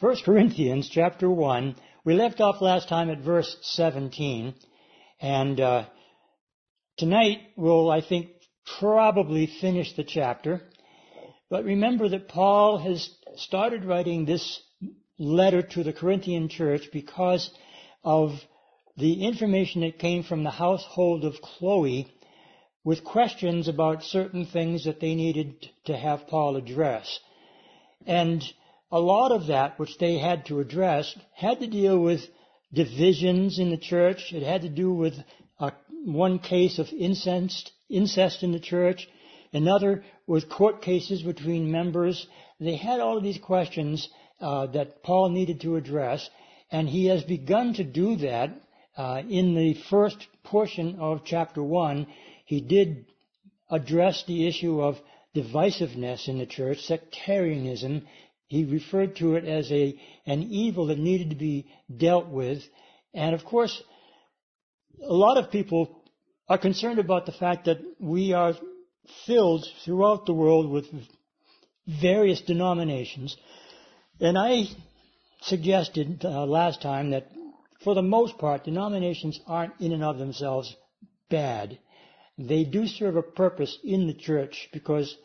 1 Corinthians chapter 1. We left off last time at verse 17. And uh, tonight we'll, I think, probably finish the chapter. But remember that Paul has started writing this letter to the Corinthian church because of the information that came from the household of Chloe with questions about certain things that they needed to have Paul address. And a lot of that which they had to address had to deal with divisions in the church. It had to do with uh, one case of incest, incest in the church, another with court cases between members. They had all of these questions uh, that Paul needed to address, and he has begun to do that uh, in the first portion of chapter one he did address the issue of divisiveness in the church, sectarianism. He referred to it as a, an evil that needed to be dealt with. And of course, a lot of people are concerned about the fact that we are filled throughout the world with various denominations. And I suggested uh, last time that for the most part, denominations aren't in and of themselves bad they do serve a purpose in the church because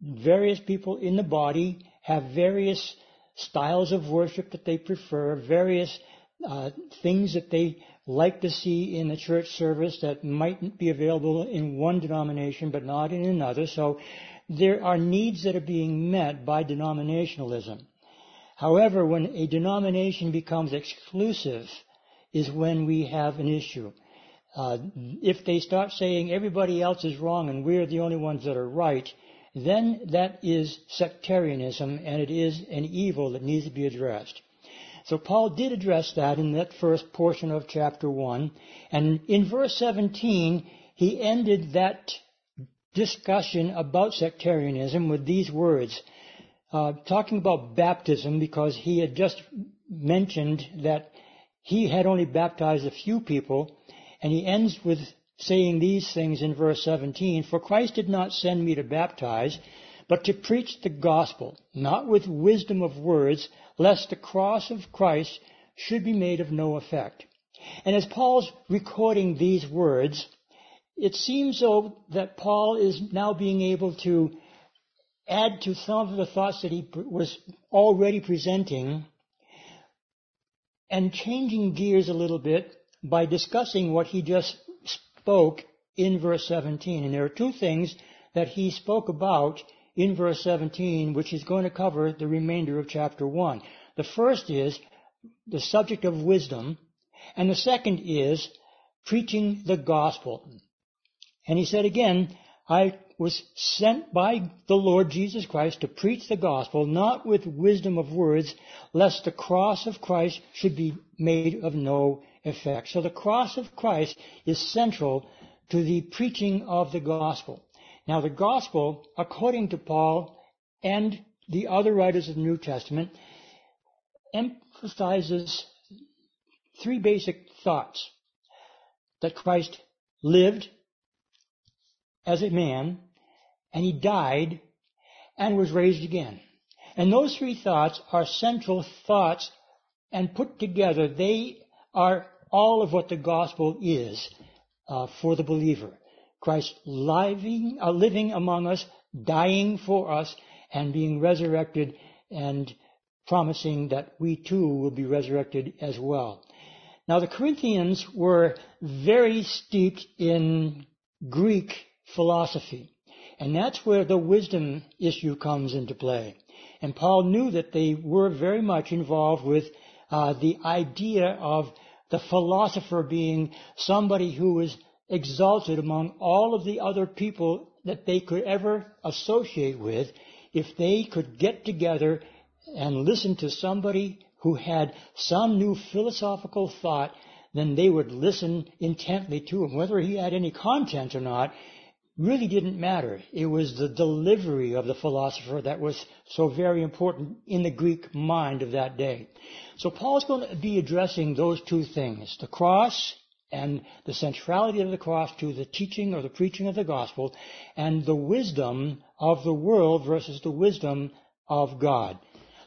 various people in the body have various styles of worship that they prefer, various uh, things that they like to see in the church service that might be available in one denomination but not in another. So there are needs that are being met by denominationalism. However, when a denomination becomes exclusive is when we have an issue. Uh, if they start saying everybody else is wrong and we're the only ones that are right, then that is sectarianism and it is an evil that needs to be addressed. So Paul did address that in that first portion of chapter 1. And in verse 17, he ended that discussion about sectarianism with these words, uh, talking about baptism because he had just mentioned that he had only baptized a few people and he ends with saying these things in verse 17, For Christ did not send me to baptize, but to preach the gospel, not with wisdom of words, lest the cross of Christ should be made of no effect. And as Paul's recording these words, it seems though that Paul is now being able to add to some of the thoughts that he was already presenting and changing gears a little bit by discussing what he just spoke in verse 17. And there are two things that he spoke about in verse 17, which is going to cover the remainder of chapter 1. The first is the subject of wisdom, and the second is preaching the gospel. And he said again, I was sent by the Lord Jesus Christ to preach the gospel, not with wisdom of words, lest the cross of Christ should be made of no effect. So the cross of Christ is central to the preaching of the gospel. Now the gospel, according to Paul and the other writers of the New Testament, emphasizes three basic thoughts. That Christ lived as a man, and he died and was raised again. And those three thoughts are central thoughts and put together, they are all of what the gospel is uh, for the believer. Christ living, uh, living among us, dying for us, and being resurrected and promising that we too will be resurrected as well. Now the Corinthians were very steeped in Greek philosophy. And that's where the wisdom issue comes into play. And Paul knew that they were very much involved with uh, the idea of the philosopher being somebody who was exalted among all of the other people that they could ever associate with if they could get together and listen to somebody who had some new philosophical thought, then they would listen intently to him. Whether he had any content or not really didn't matter. It was the delivery of the philosopher that was so very important in the Greek mind of that day. So Paul's going to be addressing those two things, the cross and the centrality of the cross to the teaching or the preaching of the gospel, and the wisdom of the world versus the wisdom of God.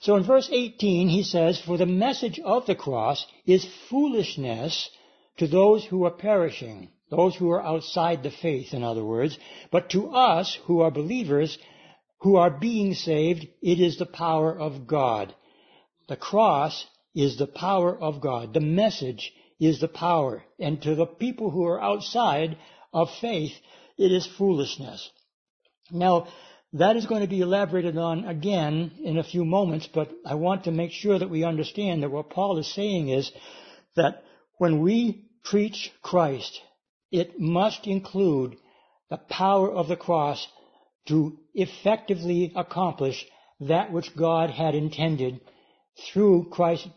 So in verse 18 he says, For the message of the cross is foolishness to those who are perishing, those who are outside the faith, in other words. But to us who are believers, who are being saved, it is the power of God. The cross is the power of God. The message is the power. And to the people who are outside of faith, it is foolishness. Now, that is going to be elaborated on again in a few moments, but I want to make sure that we understand that what Paul is saying is that when we preach Christ, it must include the power of the cross to effectively accomplish that which God had intended through Christ's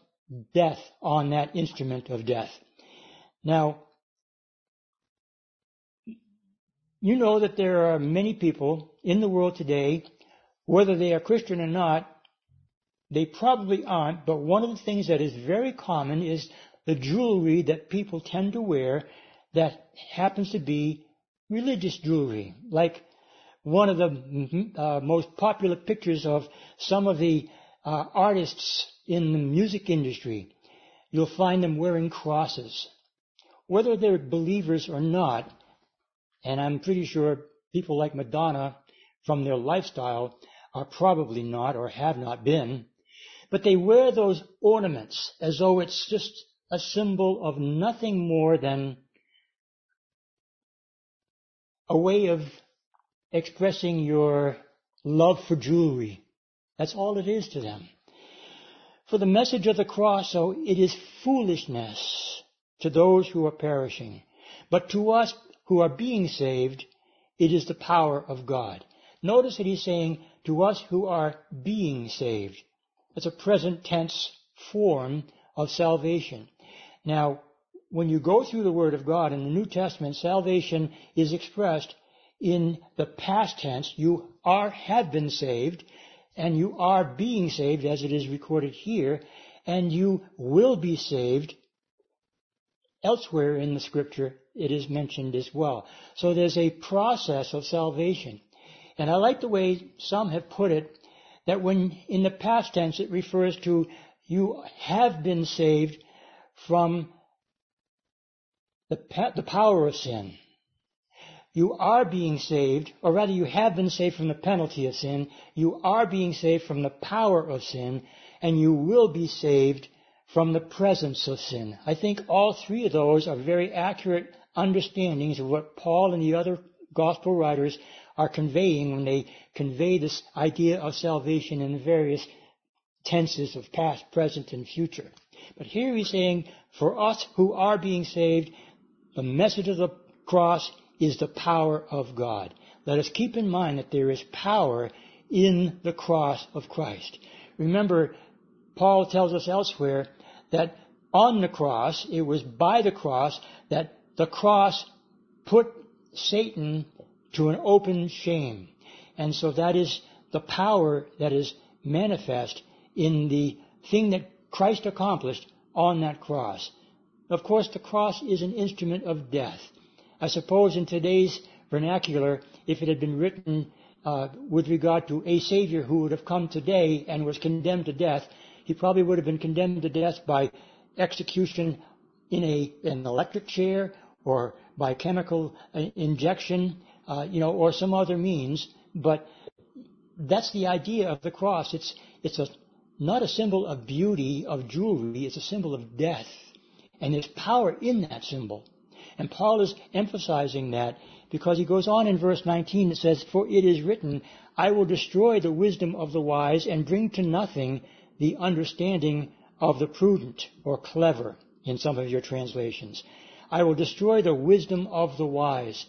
death on that instrument of death. Now, you know that there are many people in the world today, whether they are Christian or not, they probably aren't, but one of the things that is very common is the jewelry that people tend to wear that happens to be religious jewelry. Like one of the uh, most popular pictures of some of the uh, artists in the music industry. You'll find them wearing crosses. Whether they're believers or not, and I'm pretty sure people like Madonna, from their lifestyle, are probably not or have not been. But they wear those ornaments as though it's just a symbol of nothing more than a way of expressing your love for jewelry. That's all it is to them. For the message of the cross, so it is foolishness to those who are perishing. But to us who are being saved, it is the power of God. Notice that he's saying to us who are being saved. That's a present tense form of salvation. Now, when you go through the Word of God in the New Testament, salvation is expressed in the past tense. You are, have been saved, and you are being saved as it is recorded here, and you will be saved elsewhere in the scripture it is mentioned as well. So there's a process of salvation. And I like the way some have put it that when in the past tense it refers to you have been saved from the, the power of sin. You are being saved, or rather you have been saved from the penalty of sin. You are being saved from the power of sin, and you will be saved from the presence of sin. I think all three of those are very accurate understandings of what Paul and the other gospel writers are conveying when they convey this idea of salvation in various tenses of past, present, and future. But here he's saying, for us who are being saved, the message of the cross is the power of God. Let us keep in mind that there is power in the cross of Christ. Remember, Paul tells us elsewhere that on the cross, it was by the cross that the cross put Satan to an open shame. And so that is the power that is manifest in the thing that Christ accomplished on that cross. Of course, the cross is an instrument of death. I suppose in today's vernacular, if it had been written uh, with regard to a Savior who would have come today and was condemned to death, he probably would have been condemned to death by execution in a, an electric chair or by chemical uh, injection, uh, you know, or some other means. But that's the idea of the cross. It's it's a not a symbol of beauty of jewelry. It's a symbol of death, and there's power in that symbol. And Paul is emphasizing that because he goes on in verse 19. It says, "For it is written, I will destroy the wisdom of the wise and bring to nothing the understanding of the prudent or clever." In some of your translations. I will destroy the wisdom of the wise.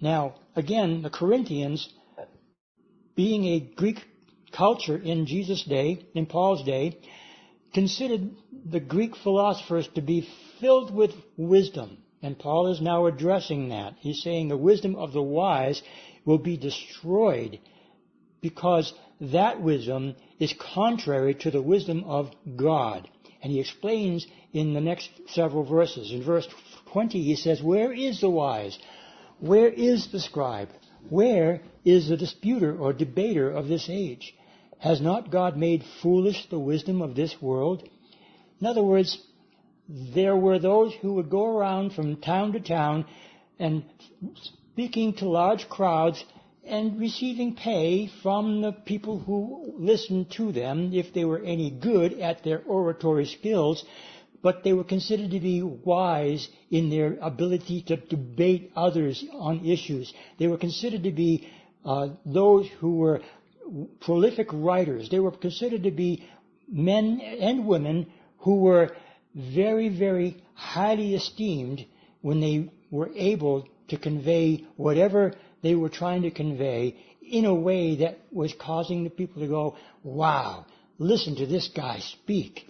Now, again, the Corinthians, being a Greek culture in Jesus' day, in Paul's day, considered the Greek philosophers to be filled with wisdom. And Paul is now addressing that. He's saying the wisdom of the wise will be destroyed because that wisdom is contrary to the wisdom of God. And he explains in the next several verses. In verse 20, he says, Where is the wise? Where is the scribe? Where is the disputer or debater of this age? Has not God made foolish the wisdom of this world? In other words, there were those who would go around from town to town and speaking to large crowds and receiving pay from the people who listened to them if they were any good at their oratory skills, but they were considered to be wise in their ability to debate others on issues. They were considered to be uh, those who were prolific writers. They were considered to be men and women who were very, very highly esteemed when they were able to convey whatever they were trying to convey in a way that was causing the people to go, wow, listen to this guy speak.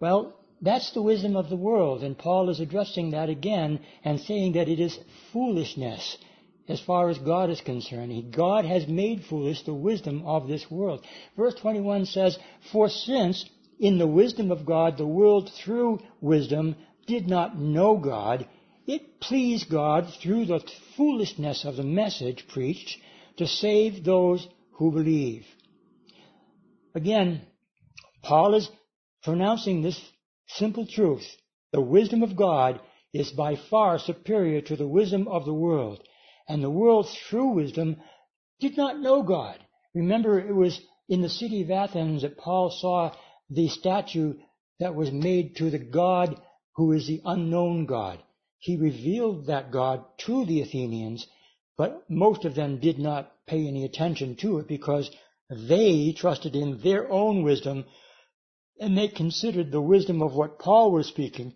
Well, that's the wisdom of the world, and Paul is addressing that again and saying that it is foolishness as far as God is concerned. God has made foolish the wisdom of this world. Verse 21 says, For since in the wisdom of God the world through wisdom did not know God, it pleased God through the foolishness of the message preached to save those who believe. Again, Paul is pronouncing this simple truth. The wisdom of God is by far superior to the wisdom of the world. And the world through wisdom did not know God. Remember, it was in the city of Athens that Paul saw the statue that was made to the God who is the unknown God. He revealed that God to the Athenians, but most of them did not pay any attention to it because they trusted in their own wisdom and they considered the wisdom of what Paul was speaking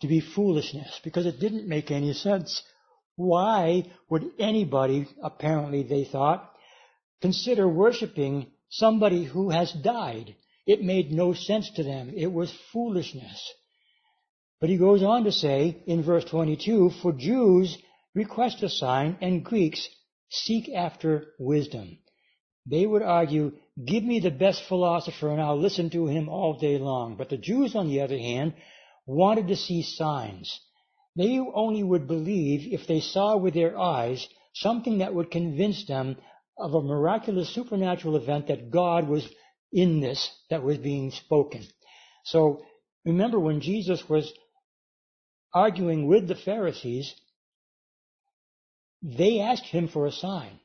to be foolishness because it didn't make any sense. Why would anybody, apparently they thought, consider worshiping somebody who has died? It made no sense to them. It was foolishness. But he goes on to say in verse 22, for Jews request a sign and Greeks seek after wisdom. They would argue, give me the best philosopher and I'll listen to him all day long. But the Jews, on the other hand, wanted to see signs. They only would believe if they saw with their eyes something that would convince them of a miraculous supernatural event that God was in this that was being spoken. So remember when Jesus was arguing with the Pharisees, they asked him for a sign.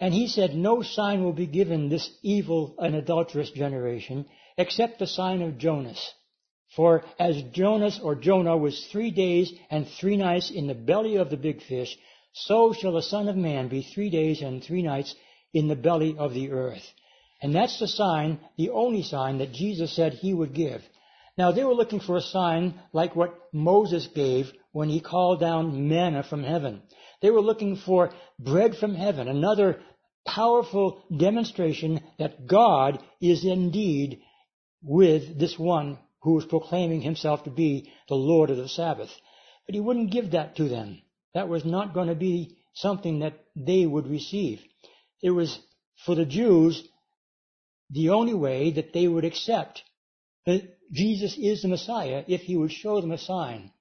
And he said, No sign will be given this evil and adulterous generation except the sign of Jonas. For as Jonas or Jonah was three days and three nights in the belly of the big fish, so shall the Son of Man be three days and three nights in the belly of the earth. And that's the sign, the only sign that Jesus said he would give. Now they were looking for a sign like what Moses gave when he called down manna from heaven. They were looking for bread from heaven, another powerful demonstration that God is indeed with this one who was proclaiming himself to be the Lord of the Sabbath. But he wouldn't give that to them. That was not going to be something that they would receive. It was for the Jews the only way that they would accept that Jesus is the Messiah if he would show them a sign.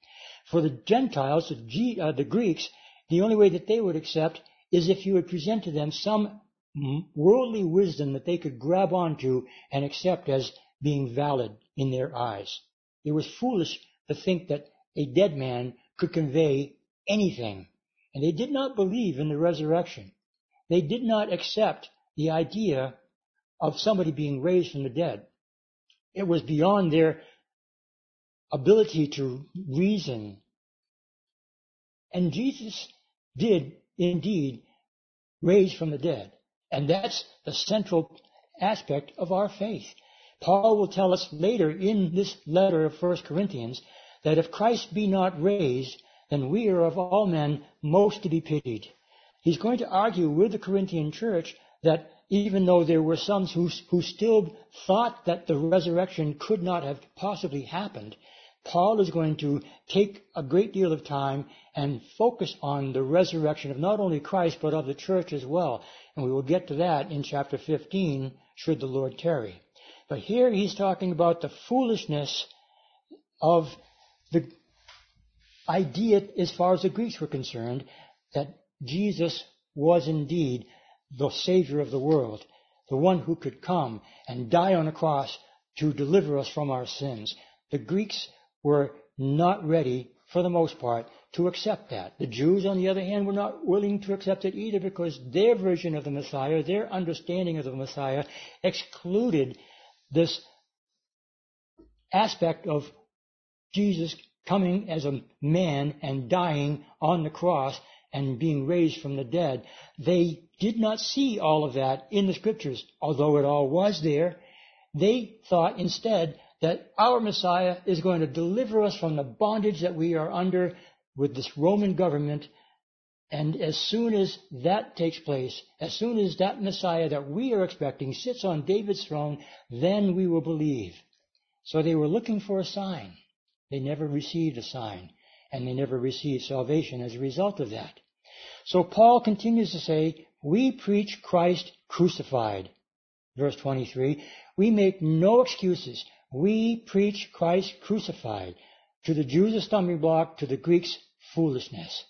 For the Gentiles, the, G, uh, the Greeks, the only way that they would accept is if you would present to them some worldly wisdom that they could grab onto and accept as being valid in their eyes. It was foolish to think that a dead man could convey anything. And they did not believe in the resurrection. They did not accept the idea of somebody being raised from the dead. It was beyond their ability to reason. And Jesus did indeed raise from the dead. And that's the central aspect of our faith. Paul will tell us later in this letter of 1 Corinthians that if Christ be not raised, then we are of all men most to be pitied. He's going to argue with the Corinthian church that even though there were some who, who still thought that the resurrection could not have possibly happened, Paul is going to take a great deal of time and focus on the resurrection of not only Christ, but of the church as well. And we will get to that in chapter 15, should the Lord tarry. But here he's talking about the foolishness of the idea as far as the Greeks were concerned, that Jesus was indeed the Savior of the world. the one who could come and die on a cross to deliver us from our sins. The Greeks were not ready, for the most part, to accept that. The Jews, on the other hand, were not willing to accept it either because their version of the Messiah, their understanding of the Messiah, excluded this aspect of Jesus coming as a man and dying on the cross and being raised from the dead. They did not see all of that in the scriptures, although it all was there. They thought instead that our Messiah is going to deliver us from the bondage that we are under with this Roman government. And as soon as that takes place, as soon as that Messiah that we are expecting sits on David's throne, then we will believe. So they were looking for a sign. They never received a sign, and they never received salvation as a result of that. So Paul continues to say, we preach Christ crucified. Verse 23, we make no excuses. We preach Christ crucified. To the Jews a stumbling block, to the Greeks foolishness.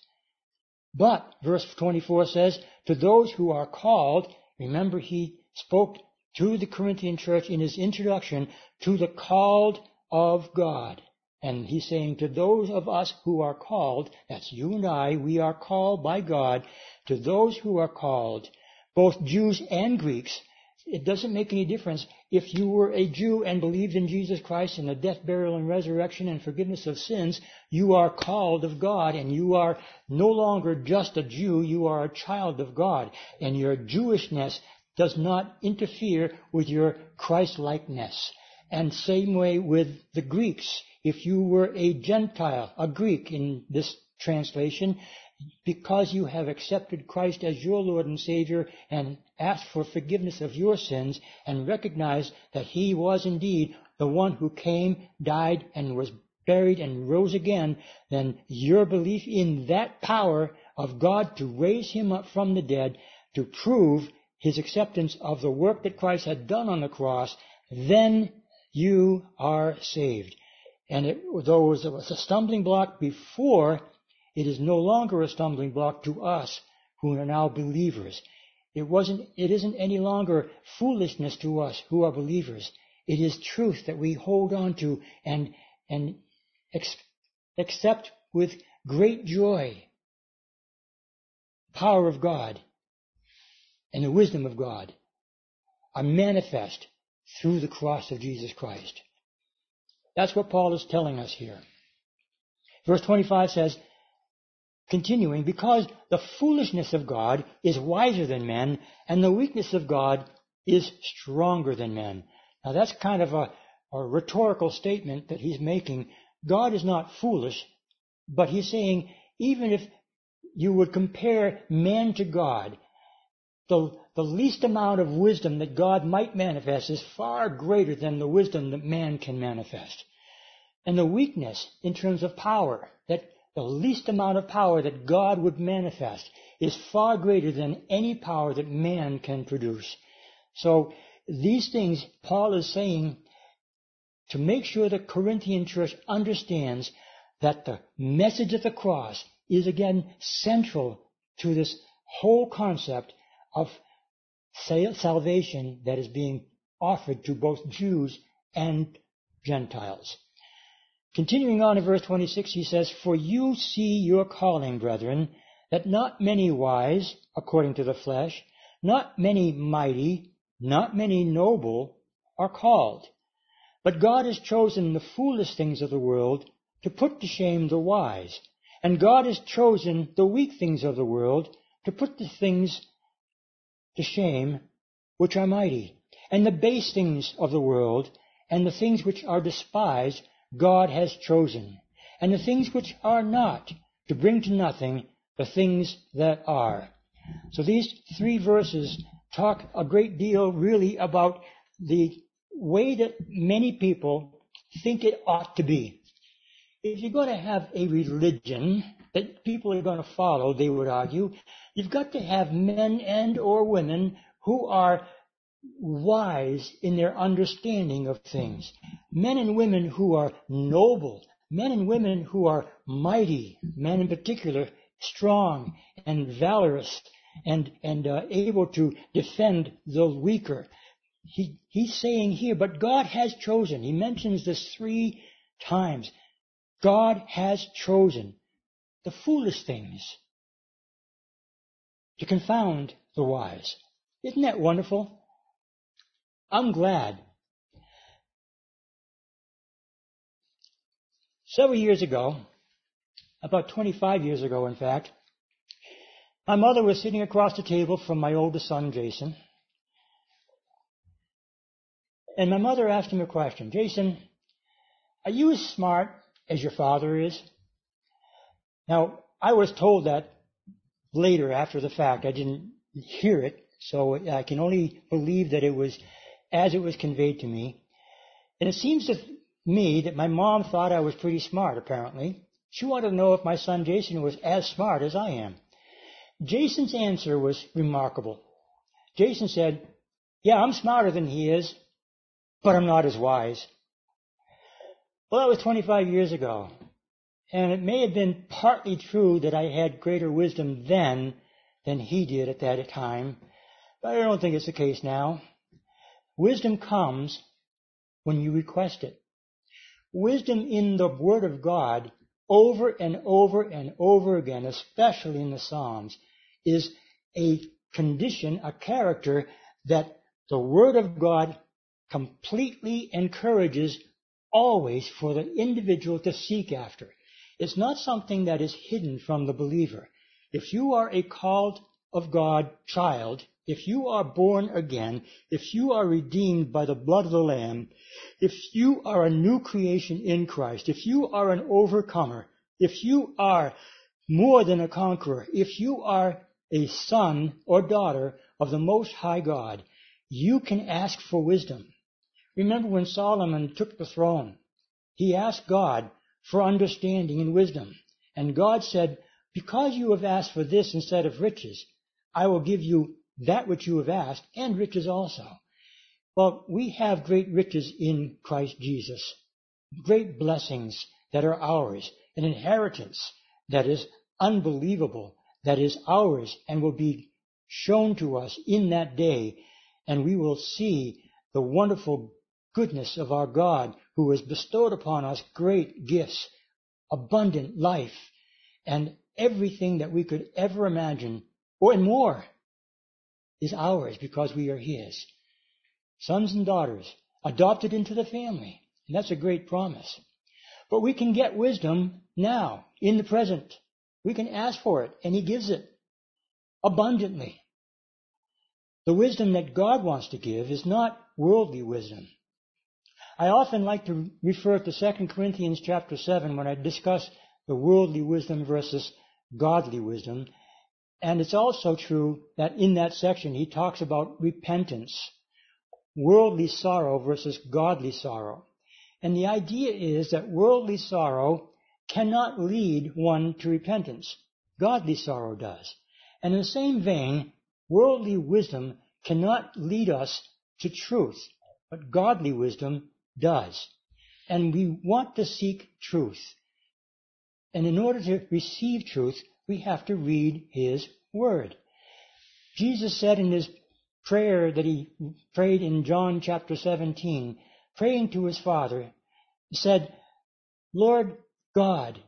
But, verse 24 says, to those who are called, remember he spoke to the Corinthian church in his introduction, to the called of God. And he's saying to those of us who are called, that's you and I, we are called by God, to those who are called, both Jews and Greeks, it doesn't make any difference if you were a Jew and believed in Jesus Christ and the death, burial, and resurrection and forgiveness of sins, you are called of God and you are no longer just a Jew, you are a child of God. And your Jewishness does not interfere with your Christ-likeness. And same way with the Greeks. If you were a Gentile, a Greek in this translation, because you have accepted Christ as your Lord and Savior and asked for forgiveness of your sins and recognized that He was indeed the one who came, died, and was buried and rose again, then your belief in that power of God to raise Him up from the dead, to prove His acceptance of the work that Christ had done on the cross, then you are saved. And it, though it was a stumbling block before, it is no longer a stumbling block to us who are now believers. It wasn't, it isn't any longer foolishness to us who are believers. It is truth that we hold on to and, and ex- accept with great joy. Power of God and the wisdom of God are manifest through the cross of Jesus Christ. That's what Paul is telling us here. Verse 25 says, continuing, because the foolishness of God is wiser than men, and the weakness of God is stronger than men. Now that's kind of a, a rhetorical statement that he's making. God is not foolish, but he's saying, even if you would compare man to God, the, the least amount of wisdom that God might manifest is far greater than the wisdom that man can manifest. And the weakness in terms of power, that the least amount of power that God would manifest is far greater than any power that man can produce. So these things Paul is saying to make sure the Corinthian church understands that the message of the cross is again central to this whole concept of salvation that is being offered to both Jews and Gentiles. Continuing on in verse 26, he says, For you see your calling, brethren, that not many wise, according to the flesh, not many mighty, not many noble are called. But God has chosen the foolish things of the world to put to shame the wise. And God has chosen the weak things of the world to put the things to shame which are mighty. And the base things of the world and the things which are despised God has chosen, and the things which are not, to bring to nothing the things that are. So these three verses talk a great deal really about the way that many people think it ought to be. If you're going to have a religion that people are going to follow, they would argue, you've got to have men and or women who are wise in their understanding of things. Men and women who are noble, men and women who are mighty, men in particular, strong and valorous and, and uh, able to defend the weaker. He, he's saying here, but God has chosen. He mentions this three times. God has chosen the foolish things to confound the wise. Isn't that wonderful? I'm glad. Several years ago, about 25 years ago, in fact, my mother was sitting across the table from my oldest son, Jason. And my mother asked him a question. Jason, are you as smart as your father is? Now, I was told that later after the fact. I didn't hear it, so I can only believe that it was as it was conveyed to me. And it seems to me that my mom thought I was pretty smart, apparently. She wanted to know if my son Jason was as smart as I am. Jason's answer was remarkable. Jason said, Yeah, I'm smarter than he is, but I'm not as wise. Well, that was 25 years ago. And it may have been partly true that I had greater wisdom then than he did at that time, but I don't think it's the case now. Wisdom comes when you request it. Wisdom in the Word of God over and over and over again, especially in the Psalms, is a condition, a character that the Word of God completely encourages always for the individual to seek after. It's not something that is hidden from the believer. If you are a called of God child, if you are born again, if you are redeemed by the blood of the Lamb, if you are a new creation in Christ, if you are an overcomer, if you are more than a conqueror, if you are a son or daughter of the Most High God, you can ask for wisdom. Remember when Solomon took the throne, he asked God for understanding and wisdom. And God said, because you have asked for this instead of riches, I will give you that which you have asked and riches also. Well, we have great riches in Christ Jesus. Great blessings that are ours. An inheritance that is unbelievable, that is ours and will be shown to us in that day. And we will see the wonderful goodness of our God who has bestowed upon us great gifts, abundant life, and everything that we could ever imagine, or and more, is ours because we are His. Sons and daughters, adopted into the family. And that's a great promise. But we can get wisdom now, in the present. We can ask for it, and He gives it abundantly. The wisdom that God wants to give is not worldly wisdom. I often like to refer to 2 Corinthians chapter 7 when I discuss the worldly wisdom versus godly wisdom. And it's also true that in that section he talks about repentance, worldly sorrow versus godly sorrow. And the idea is that worldly sorrow cannot lead one to repentance. Godly sorrow does. And in the same vein, worldly wisdom cannot lead us to truth, but godly wisdom does. And we want to seek truth. And in order to receive truth, we have to read His Word. Jesus said in His prayer that He prayed in John chapter 17, praying to His Father, He said, Lord God,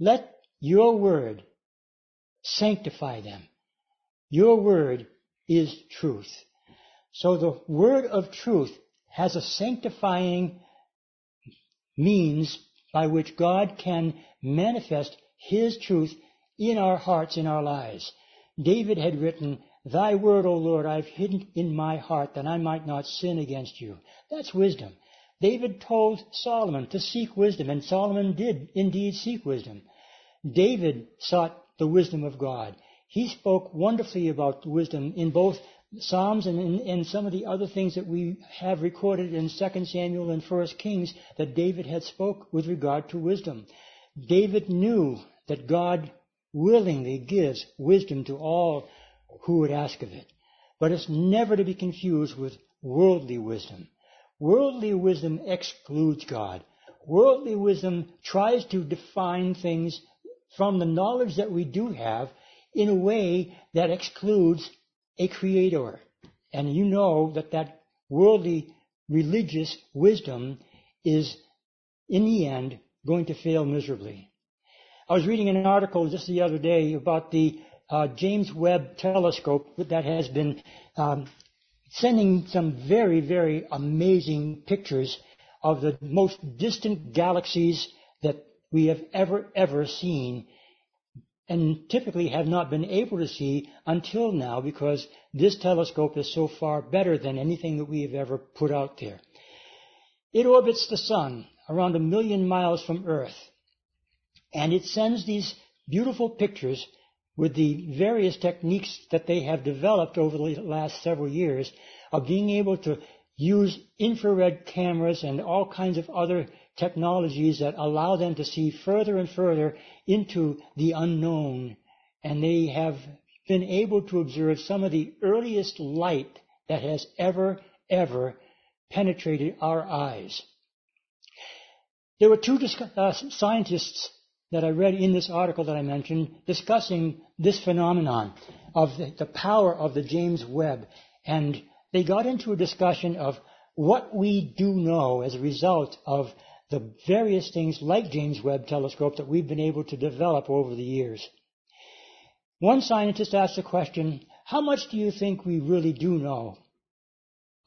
let your Word sanctify them. Your Word is truth. So the Word of truth has a sanctifying means by which God can manifest His truth in our hearts, in our lives. David had written, Thy word, O Lord, I've hidden in my heart that I might not sin against you. That's wisdom. David told Solomon to seek wisdom, and Solomon did indeed seek wisdom. David sought the wisdom of God. He spoke wonderfully about wisdom in both Psalms and, and, and, some of the other things that we have recorded in 2 Samuel and 1 Kings that David had spoke with regard to wisdom. David knew that God willingly gives wisdom to all who would ask of it. But it's never to be confused with worldly wisdom. Worldly wisdom excludes God. Worldly wisdom tries to define things from the knowledge that we do have in a way that excludes a creator. And you know that that worldly religious wisdom is in the end going to fail miserably. I was reading an article just the other day about the uh, James Webb telescope that has been um, sending some very, very amazing pictures of the most distant galaxies that we have ever, ever seen and typically have not been able to see until now because this telescope is so far better than anything that we have ever put out there. It orbits the sun around a million miles from Earth and it sends these beautiful pictures with the various techniques that they have developed over the last several years of being able to use infrared cameras and all kinds of other technologies that allow them to see further and further into the unknown. And they have been able to observe some of the earliest light that has ever, ever penetrated our eyes. There were two uh, scientists that I read in this article that I mentioned discussing this phenomenon of the, the power of the James Webb. And they got into a discussion of what we do know as a result of the various things like James Webb Telescope that we've been able to develop over the years. One scientist asked the question, how much do you think we really do know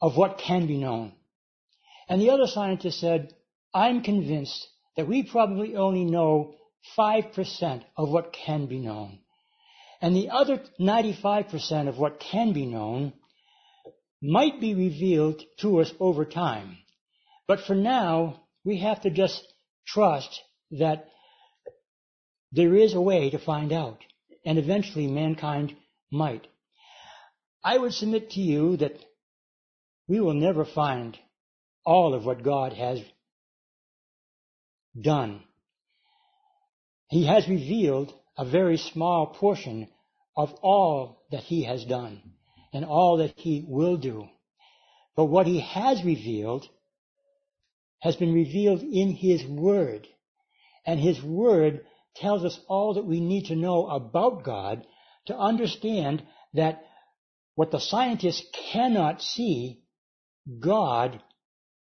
of what can be known? And the other scientist said, I'm convinced that we probably only know 5% of what can be known. And the other 95% of what can be known might be revealed to us over time. But for now, we have to just trust that there is a way to find out. And eventually mankind might. I would submit to you that we will never find all of what God has done he has revealed a very small portion of all that he has done and all that he will do. But what he has revealed has been revealed in his word. And his word tells us all that we need to know about God to understand that what the scientists cannot see, God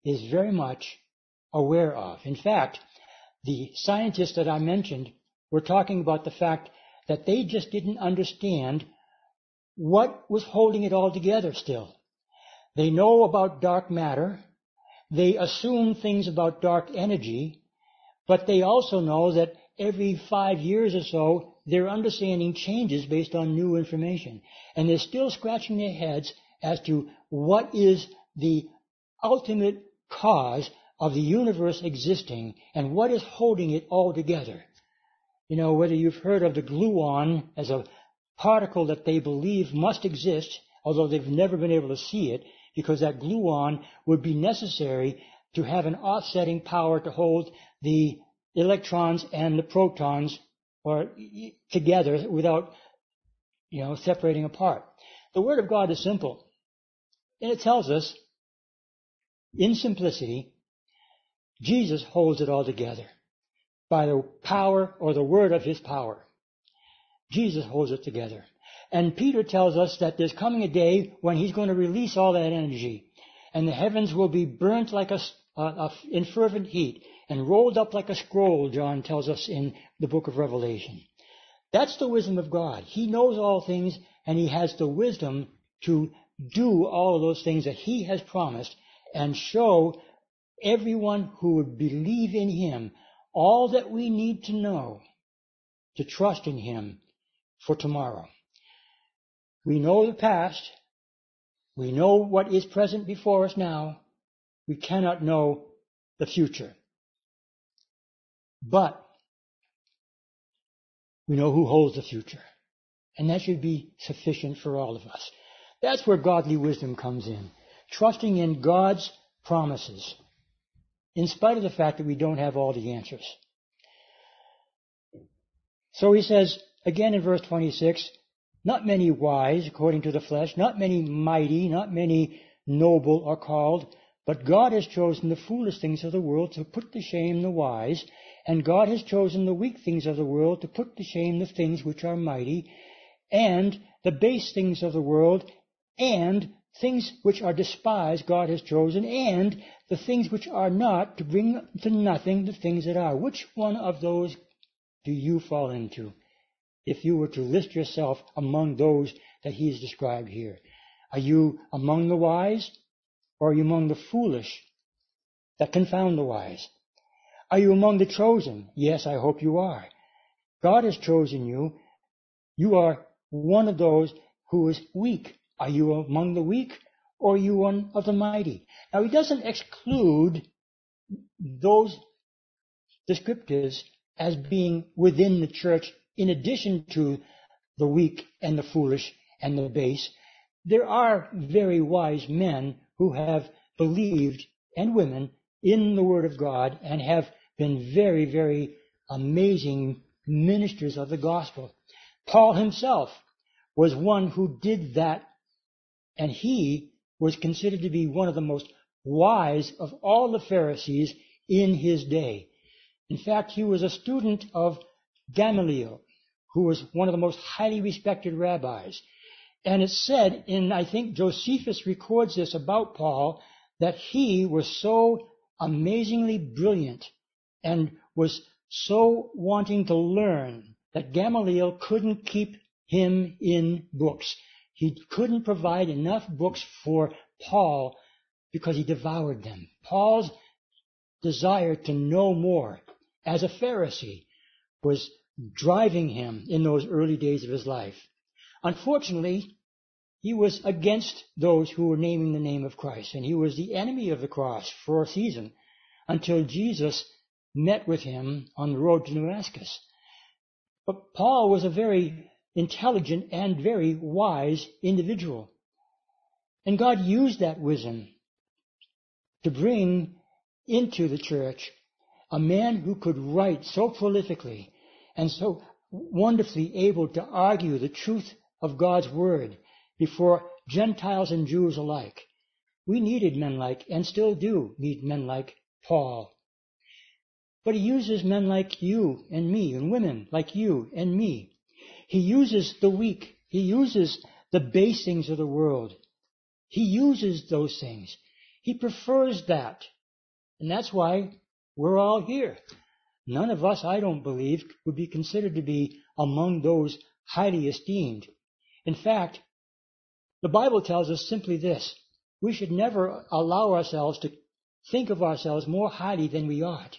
is very much aware of. In fact, the scientists that I mentioned were talking about the fact that they just didn't understand what was holding it all together still. They know about dark matter. They assume things about dark energy, but they also know that every five years or so, their understanding changes based on new information. And they're still scratching their heads as to what is the ultimate cause of the universe existing and what is holding it all together. You know, whether you've heard of the gluon as a particle that they believe must exist, although they've never been able to see it, because that gluon would be necessary to have an offsetting power to hold the electrons and the protons or together without, you know, separating apart. The Word of God is simple. And it tells us, in simplicity, Jesus holds it all together by the power or the word of his power. Jesus holds it together. And Peter tells us that there's coming a day when he's going to release all that energy and the heavens will be burnt like a, a, a, in fervent heat and rolled up like a scroll, John tells us in the book of Revelation. That's the wisdom of God. He knows all things and he has the wisdom to do all of those things that he has promised and show everyone who would believe in him all that we need to know to trust in him for tomorrow. We know the past. We know what is present before us now. We cannot know the future. But we know who holds the future. And that should be sufficient for all of us. That's where godly wisdom comes in. Trusting in God's promises, in spite of the fact that we don't have all the answers. So he says, again in verse 26, not many wise according to the flesh, not many mighty, not many noble are called, but God has chosen the foolish things of the world to put to shame the wise, and God has chosen the weak things of the world to put to shame the things which are mighty, and the base things of the world, and things which are despised God has chosen, and the things which are not to bring to nothing the things that are. Which one of those do you fall into? If you were to list yourself among those that he has described here. Are you among the wise, or are you among the foolish that confound the wise? Are you among the chosen? Yes, I hope you are. God has chosen you. You are one of those who is weak. Are you among the weak or are you one of the mighty? Now he doesn't exclude those descriptives as being within the church in addition to the weak and the foolish and the base. There are very wise men who have believed and women in the Word of God and have been very, very amazing ministers of the gospel. Paul himself was one who did that, and he was considered to be one of the most wise of all the Pharisees in his day. In fact, he was a student of Gamaliel, who was one of the most highly respected rabbis. And it's said in, I think Josephus records this about Paul, that he was so amazingly brilliant and was so wanting to learn that Gamaliel couldn't keep him in books. He couldn't provide enough books for Paul because he devoured them. Paul's desire to know more as a Pharisee was driving him in those early days of his life. Unfortunately, he was against those who were naming the name of Christ, and he was the enemy of the cross for a season until Jesus met with him on the road to Damascus. But Paul was a very intelligent and very wise individual. And God used that wisdom to bring into the church a man who could write so prolifically and so wonderfully able to argue the truth of God's word before Gentiles and Jews alike. We needed men like, and still do need men like Paul but he uses men like you and me, and women like you and me. He uses the weak. He uses the base things of the world. He uses those things. He prefers that. And that's why we're all here. None of us, I don't believe, would be considered to be among those highly esteemed. In fact, the Bible tells us simply this. We should never allow ourselves to think of ourselves more highly than we ought.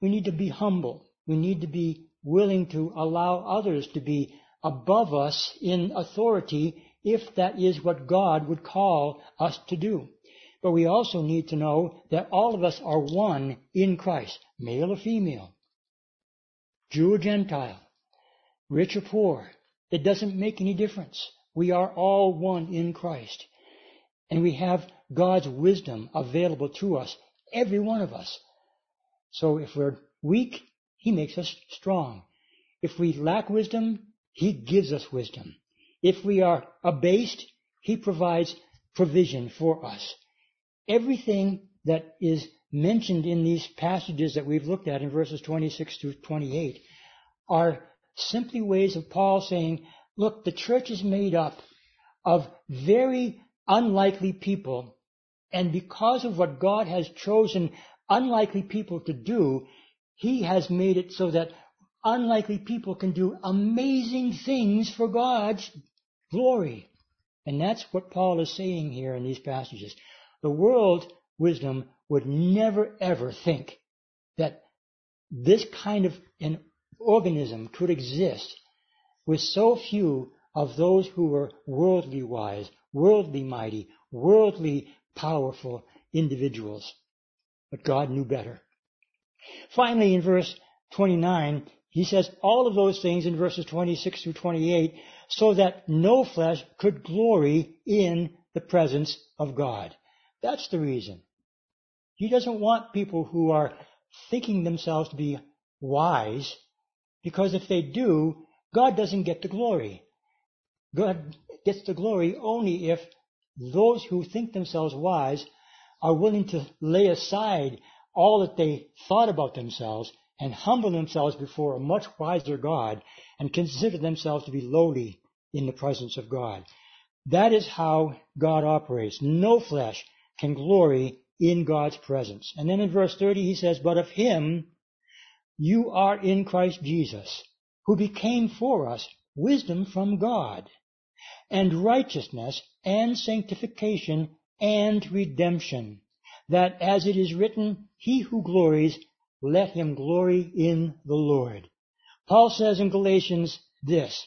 We need to be humble. We need to be willing to allow others to be above us in authority if that is what God would call us to do. But we also need to know that all of us are one in Christ, male or female, Jew or Gentile, rich or poor. It doesn't make any difference. We are all one in Christ. And we have God's wisdom available to us, every one of us. So if we're weak, He makes us strong. If we lack wisdom, He gives us wisdom. If we are abased, He provides provision for us. Everything that is mentioned in these passages that we've looked at in verses 26 to 28 are simply ways of Paul saying, look, the church is made up of very unlikely people, and because of what God has chosen unlikely people to do, he has made it so that unlikely people can do amazing things for God's glory. And that's what Paul is saying here in these passages. The world wisdom would never ever think that this kind of an organism could exist with so few of those who were worldly wise, worldly mighty, worldly powerful individuals. But God knew better. Finally, in verse 29, he says all of those things in verses 26 through 28 so that no flesh could glory in the presence of God. That's the reason. He doesn't want people who are thinking themselves to be wise because if they do, God doesn't get the glory. God gets the glory only if those who think themselves wise are willing to lay aside all that they thought about themselves and humble themselves before a much wiser God and consider themselves to be lowly in the presence of God. That is how God operates. No flesh can glory in God's presence. And then in verse 30 he says, But of him you are in Christ Jesus, who became for us wisdom from God, and righteousness, and sanctification, and redemption, that as it is written, He who glories, let him glory in the Lord. Paul says in Galatians this,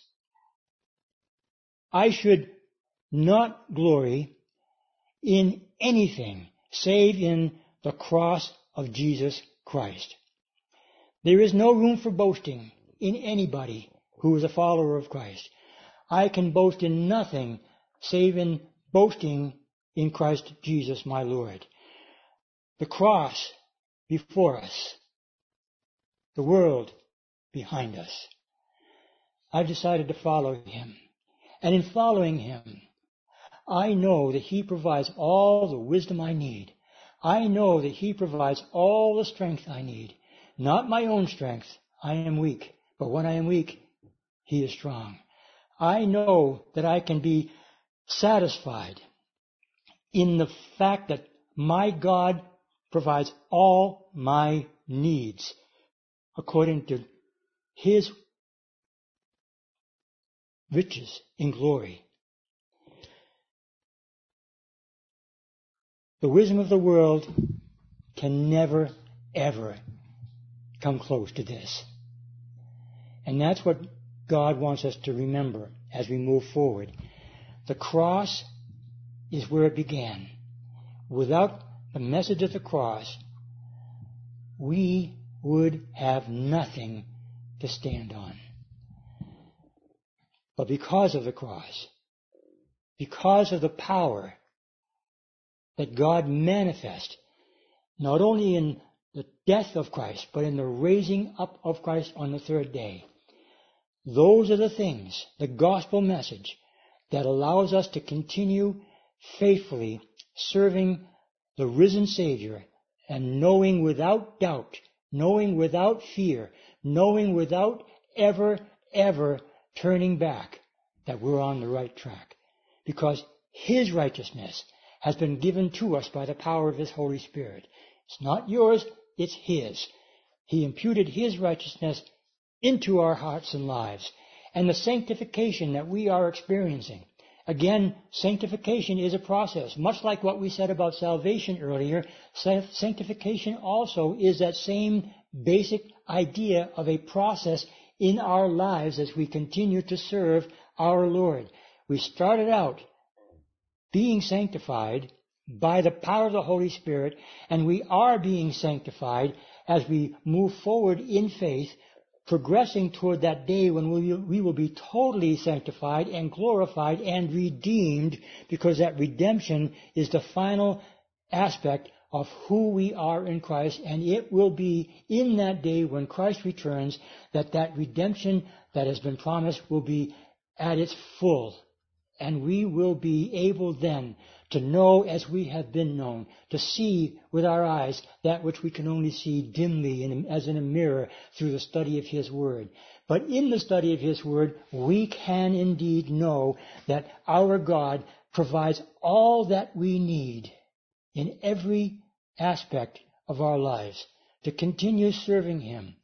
I should not glory in anything save in the cross of Jesus Christ. There is no room for boasting in anybody who is a follower of Christ. I can boast in nothing save in boasting in Christ Jesus my Lord. The cross before us, the world behind us. I've decided to follow him. And in following him, I know that he provides all the wisdom I need. I know that he provides all the strength I need. Not my own strength. I am weak. But when I am weak, he is strong. I know that I can be satisfied in the fact that my God provides all my needs according to his riches in glory. The wisdom of the world can never, ever come close to this. And that's what God wants us to remember as we move forward. The cross is where it began. Without the message of the cross, we would have nothing to stand on. But because of the cross, because of the power that God manifest, not only in the death of Christ, but in the raising up of Christ on the third day, those are the things, the gospel message, that allows us to continue faithfully serving the risen Savior and knowing without doubt, knowing without fear, knowing without ever, ever turning back that we're on the right track. Because His righteousness has been given to us by the power of His Holy Spirit. It's not yours, it's His. He imputed His righteousness into our hearts and lives. And the sanctification that we are experiencing. Again, sanctification is a process. Much like what we said about salvation earlier, sanctification also is that same basic idea of a process in our lives as we continue to serve our Lord. We started out being sanctified by the power of the Holy Spirit, and we are being sanctified as we move forward in faith, progressing toward that day when we, will be totally sanctified and glorified and redeemed, because that redemption is the final aspect of who we are in Christ, and it will be in that day when Christ returns that that redemption that has been promised will be at its full. And we will be able then to know as we have been known, to see with our eyes that which we can only see dimly in, as in a mirror through the study of His Word. But in the study of His Word, we can indeed know that our God provides all that we need in every aspect of our lives to continue serving Him.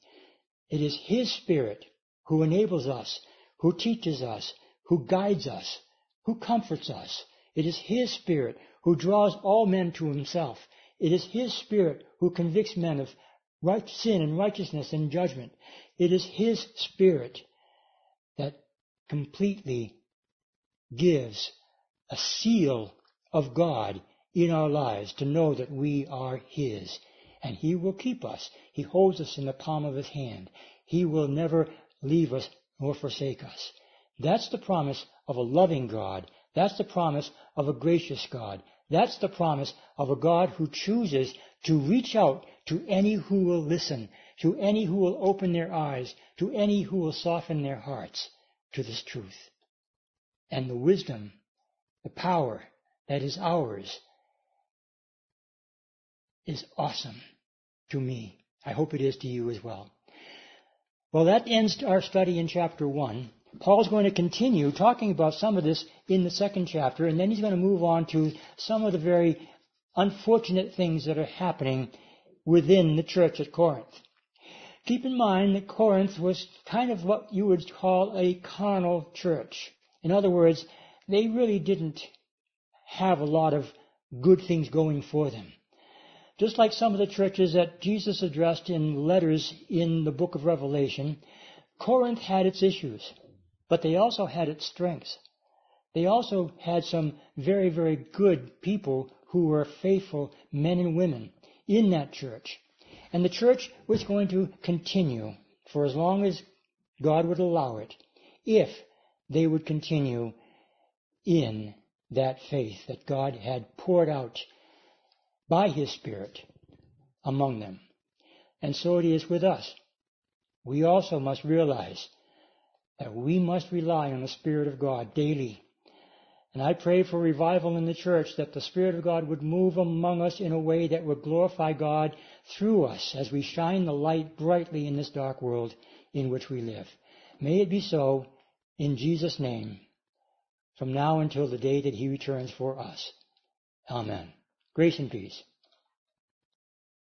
It is His Spirit who enables us, who teaches us, who guides us, who comforts us. It is His Spirit who draws all men to Himself. It is His Spirit who convicts men of right, sin and righteousness and judgment. It is His Spirit that completely gives a seal of God in our lives to know that we are His. And He will keep us. He holds us in the palm of His hand. He will never leave us nor forsake us. That's the promise of a loving God. That's the promise of a gracious God. That's the promise of a God who chooses to reach out to any who will listen, to any who will open their eyes, to any who will soften their hearts to this truth. And the wisdom, the power that is ours is awesome to me. I hope it is to you as well. Well, that ends our study in chapter 1. Paul's going to continue talking about some of this in the second chapter, and then he's going to move on to some of the very unfortunate things that are happening within the church at Corinth. Keep in mind that Corinth was kind of what you would call a carnal church. In other words, they really didn't have a lot of good things going for them. Just like some of the churches that Jesus addressed in letters in the book of Revelation, Corinth had its issues, but they also had its strengths. They also had some very, very good people who were faithful men and women in that church. And the church was going to continue for as long as God would allow it, if they would continue in that faith that God had poured out by His Spirit among them. And so it is with us. We also must realize that we must rely on the Spirit of God daily. And I pray for revival in the church that the Spirit of God would move among us in a way that would glorify God through us as we shine the light brightly in this dark world in which we live. May it be so in Jesus' name from now until the day that he returns for us. Amen. Grace and peace.